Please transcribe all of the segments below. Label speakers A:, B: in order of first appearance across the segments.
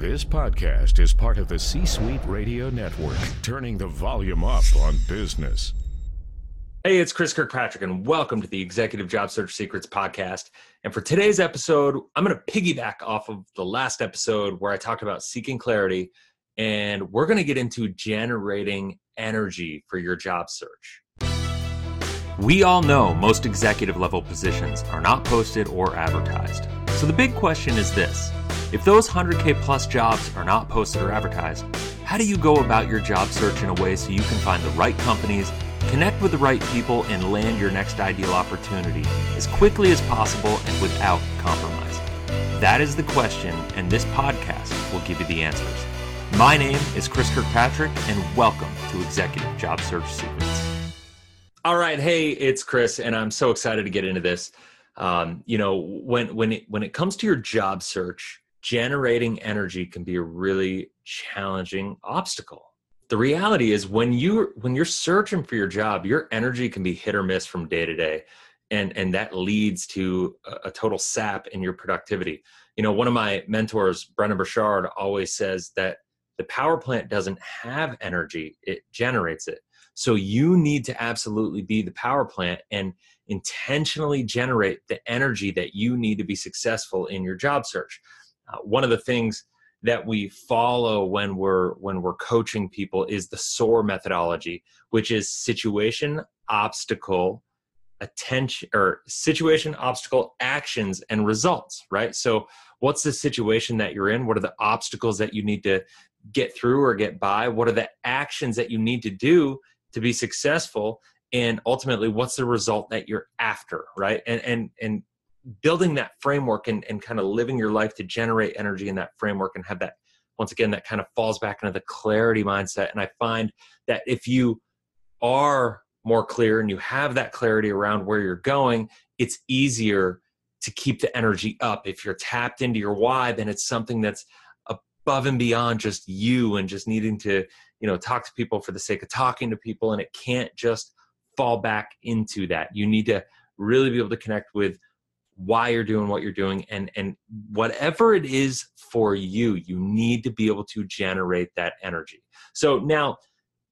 A: This podcast is part of the C Suite Radio Network, turning the volume up on business.
B: Hey, it's Chris Kirkpatrick, and welcome to the Executive Job Search Secrets podcast. And for today's episode, I'm going to piggyback off of the last episode where I talked about seeking clarity, and we're going to get into generating energy for your job search. We all know most executive level positions are not posted or advertised. So the big question is this if those 100K plus jobs are not posted or advertised, how do you go about your job search in a way so you can find the right companies, connect with the right people, and land your next ideal opportunity as quickly as possible and without compromise? That is the question, and this podcast will give you the answers. My name is Chris Kirkpatrick, and welcome to Executive Job Search Secrets. All right, hey, it's Chris, and I'm so excited to get into this. Um, you know, when when it when it comes to your job search, generating energy can be a really challenging obstacle. The reality is when you when you're searching for your job your energy can be hit or miss from day to day and and that leads to a, a total sap in your productivity. You know one of my mentors Brendon Burchard always says that the power plant doesn't have energy it generates it. So you need to absolutely be the power plant and intentionally generate the energy that you need to be successful in your job search uh, one of the things that we follow when we're when we're coaching people is the SOAR methodology, which is situation, obstacle, attention or situation, obstacle, actions, and results. Right. So, what's the situation that you're in? What are the obstacles that you need to get through or get by? What are the actions that you need to do to be successful? And ultimately, what's the result that you're after? Right. And and and building that framework and, and kind of living your life to generate energy in that framework and have that once again that kind of falls back into the clarity mindset. And i find that if you are more clear and you have that clarity around where you're going it's easier to keep the energy up. If you're tapped into your why then it's something that's above and beyond just you and just needing to you know talk to people for the sake of talking to people. And it can't just fall back into that. You need to really be able to connect with why you're doing what you're doing and and whatever it is for you you need to be able to generate that energy. So now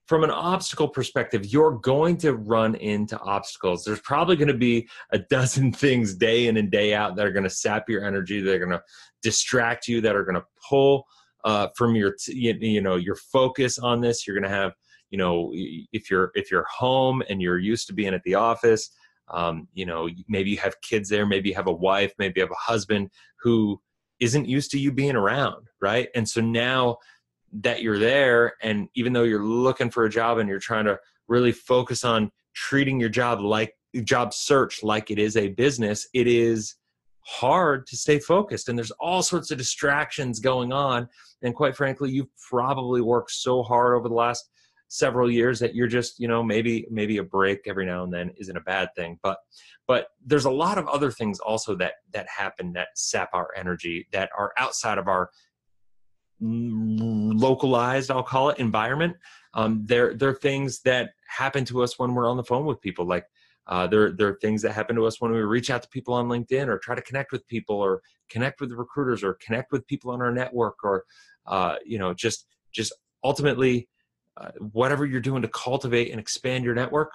B: from an obstacle perspective you're going to run into obstacles. There's probably going to be a dozen things day in and day out that are going to sap your energy they're going to distract you that are going to pull uh, from your you, you know your focus on this. You're going to have you know if you're if you're home and you're used to being at the office um, you know maybe you have kids there maybe you have a wife maybe you have a husband who isn't used to you being around right? And so now that you're there and even though you're looking for a job and you're trying to really focus on treating your job like job search like it is a business it is hard to stay focused and there's all sorts of distractions going on. And quite frankly you've probably worked so hard over the last several years that you're just you know maybe maybe a break every now and then isn't a bad thing but but there's a lot of other things also that that happen that sap our energy that are outside of our localized i'll call it environment. Um, there there are things that happen to us when we're on the phone with people like uh, there, there are things that happen to us when we reach out to people on LinkedIn or try to connect with people or connect with recruiters or connect with people on our network or, uh, you know, just just ultimately whatever you're doing to cultivate and expand your network,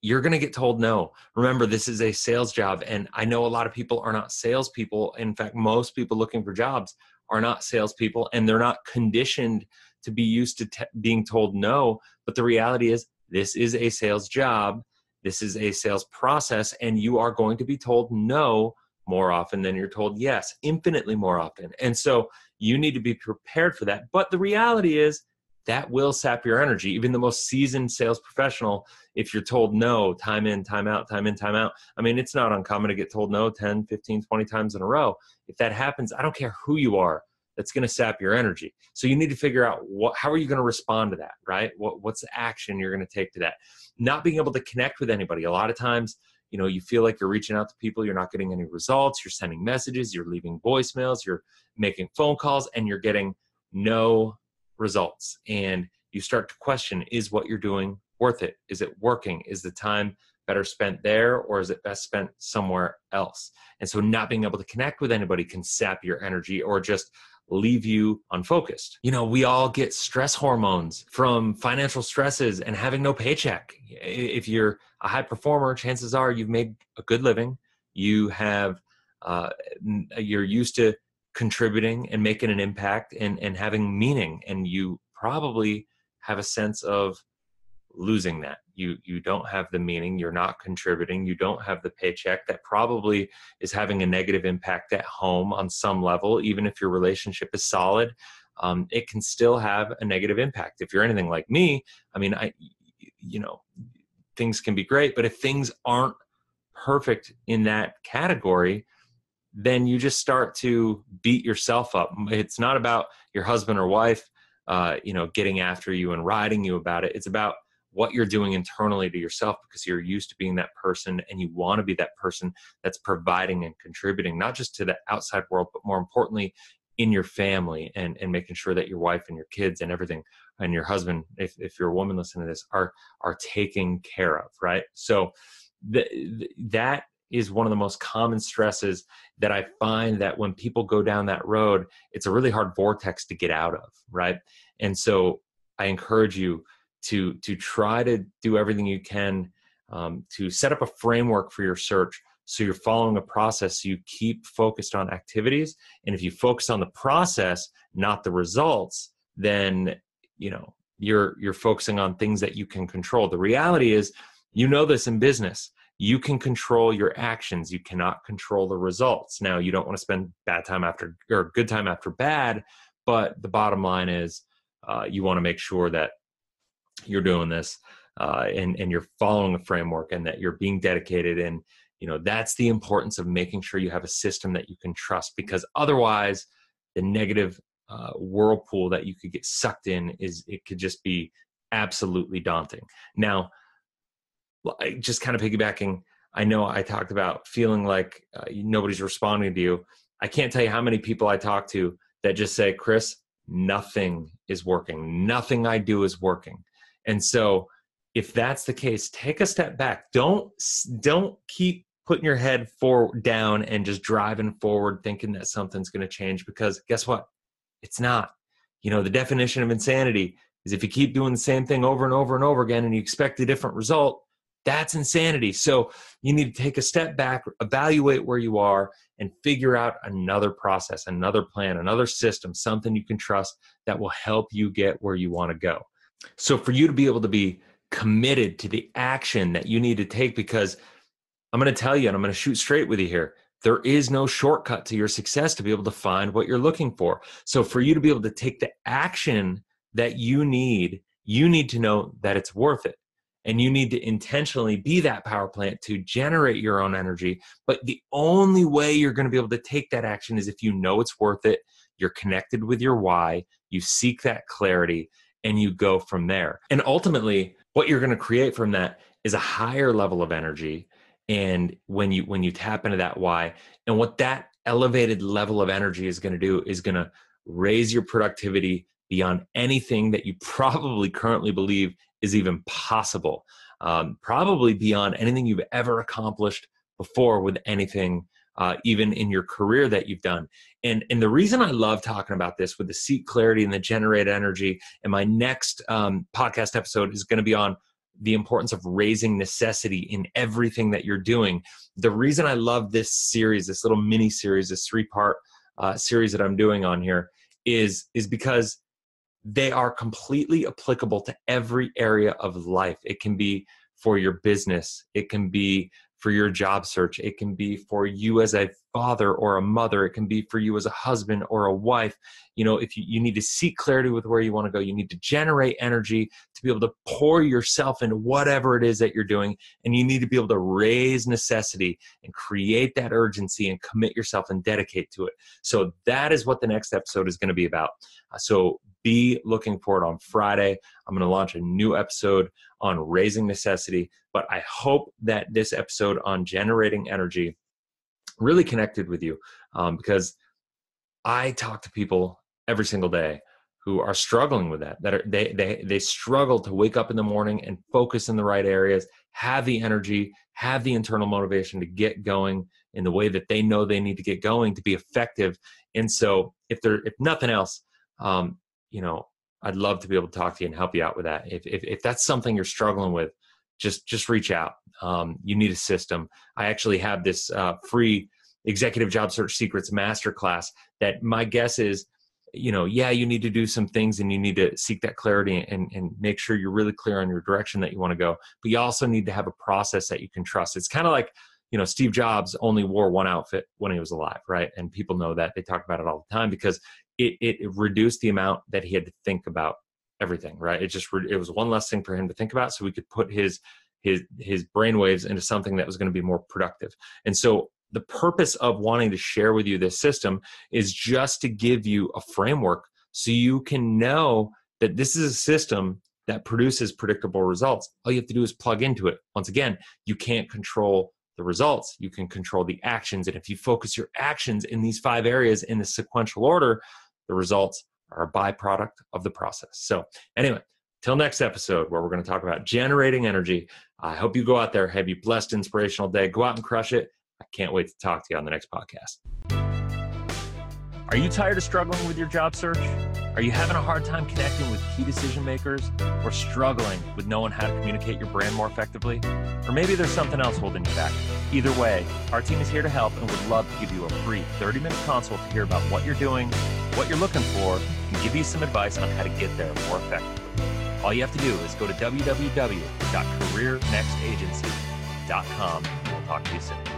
B: you're going to get told no. Remember, this is a sales job. And I know a lot of people are not salespeople. In fact, most people looking for jobs are not salespeople and they're not conditioned to be used to being told no. But the reality is, this is a sales job. This is a sales process, and you are going to be told no more often than you're told yes, infinitely more often. And so you need to be prepared for that. But the reality is, that will sap your energy. Even the most seasoned sales professional, if you're told no, time in, time out, time in, time out. I mean, it's not uncommon to get told no 10, 15, 20 times in a row. If that happens, I don't care who you are. that's going to sap your energy. So you need to figure out what how are you going to respond to that, right? What what's the action you're going to take to that? Not being able to connect with anybody. A lot of times, you know, you feel like you're reaching out to people, you're not getting any results, you're sending messages, you're leaving voicemails, you're making phone calls and you're getting no results. And you start to question is what you're doing worth it? Is it working? Is the time better spent there or is it best spent somewhere else? And so not being able to connect with anybody can sap your energy or just leave you unfocused. You know, we all get stress hormones from financial stresses and having no paycheck. If you're a high performer, chances are you've made a good living. You have, uh, you're used to contributing and making an impact and, and having meaning. And you probably have a sense of losing that you you don't have the meaning you're not contributing you don't have the paycheck that probably is having a negative impact at home on some level even if your relationship is solid um, it can still have a negative impact if you're anything like me i mean i you know things can be great but if things aren't perfect in that category then you just start to beat yourself up. It's not about your husband or wife uh, you know getting after you and riding you about it. It's about what you're doing internally to yourself because you're used to being that person and you want to be that person that's providing and contributing not just to the outside world but more importantly in your family and and making sure that your wife and your kids and everything and your husband if, if you're a woman listening to this are are taken care of right? So the, that is one of the most common stresses that I find that when people go down that road, it's a really hard vortex to get out of, right? And so I encourage you to to try to do everything you can um, to set up a framework for your search so you're following a process so you keep focused on activities. And if you focus on the process not the results then you know you're you're focusing on things that you can control. The reality is you know this in business you can control your actions you cannot control the results. Now you don't want to spend bad time after or good time after bad but the bottom line is uh, you want to make sure that you're doing this uh, and and you're following a framework and that you're being dedicated and you know that's the importance of making sure you have a system that you can trust because otherwise the negative uh, whirlpool that you could get sucked in is it could just be absolutely daunting. Now just kind of piggybacking i know i talked about feeling like uh, nobody's responding to you i can't tell you how many people i talk to that just say chris nothing is working nothing i do is working and so if that's the case, take a step back. Don't don't keep putting your head forward down and just driving forward thinking that something's going to change because guess what? It's not. You know, the definition of insanity is if you keep doing the same thing over and over and over again and you expect a different result, that's insanity. So you need to take a step back, evaluate where you are, and figure out another process, another plan, another system, something you can trust that will help you get where you want to go. So for you to be able to be committed to the action that you need to take, because I'm going to tell you, and I'm going to shoot straight with you here. There is no shortcut to your success to be able to find what you're looking for. So for you to be able to take the action that you need, you need to know that it's worth it. And you need to intentionally be that power plant to generate your own energy. But the only way you're going to be able to take that action is if you know it's worth it, you're connected with your why, you seek that clarity, and you go from there. And ultimately, what you're going to create from that is a higher level of energy and when you when you tap into that why and what that elevated level of energy is going to do is going to raise your productivity beyond anything that you probably currently believe is even possible um, probably beyond anything you've ever accomplished before with anything uh, even in your career that you've done. And, and the reason I love talking about this with the seek clarity and the generate energy, and my next um, podcast episode is going to be on the importance of raising necessity in everything that you're doing. The reason I love this series, this little mini series, this three part uh, series that I'm doing on here, is is because they are completely applicable to every area of life. It can be for your business. It can be for your job search. It can be for you as a father or a mother. It can be for you as a husband or a wife. You know, if you, you need to seek clarity with where you want to go, you need to generate energy to be able to pour yourself into whatever it is that you're doing. And you need to be able to raise necessity and create that urgency and commit yourself and dedicate to it. So that is what the next episode is going to be about. Uh, so be looking for it on Friday. I'm going to launch a new episode on raising necessity. But I hope that this episode on generating energy really connected with you um, because I talk to people every single day who are struggling with that that are, they they they struggle to wake up in the morning and focus in the right areas have the energy have the internal motivation to get going in the way that they know they need to get going to be effective. And so if there if nothing else um, you know i'd love to be able to talk to you and help you out with that. If if, if that's something you're struggling with just just reach out. Um, you need a system. I actually have this uh, free executive job search secrets masterclass that my guess is you know yeah you need to do some things and you need to seek that clarity and, and make sure you're really clear on your direction that you want to go but you also need to have a process that you can trust. It's kind of like you know steve jobs only wore one outfit when he was alive right? And people know that. They talk about it all the time because it, it, reduced the amount that he had to think about everything right? It just it was one less thing for him to think about so we could put his his his brainwaves into something that was going to be more productive. And so the purpose of wanting to share with you this system is just to give you a framework so you can know that this is a system that produces predictable results. All you have to do is plug into it. Once again, you can't control the results, you can control the actions. And if you focus your actions in these five areas in the sequential order, the results are a byproduct of the process. So, anyway, till next episode where we're going to talk about generating energy. I hope you go out there, have you blessed, inspirational day. Go out and crush it. I can't wait to talk to you on the next podcast. Are you tired of struggling with your job search? Are you having a hard time connecting with key decision makers or struggling with knowing how to communicate your brand more effectively? Or maybe there's something else holding you back. Either way, our team is here to help and would love to give you a free 30 minute consult to hear about what you're doing, what you're looking for, and give you some advice on how to get there more effectively. All you have to do is go to www.careernextagency.com. and We'll talk to you soon.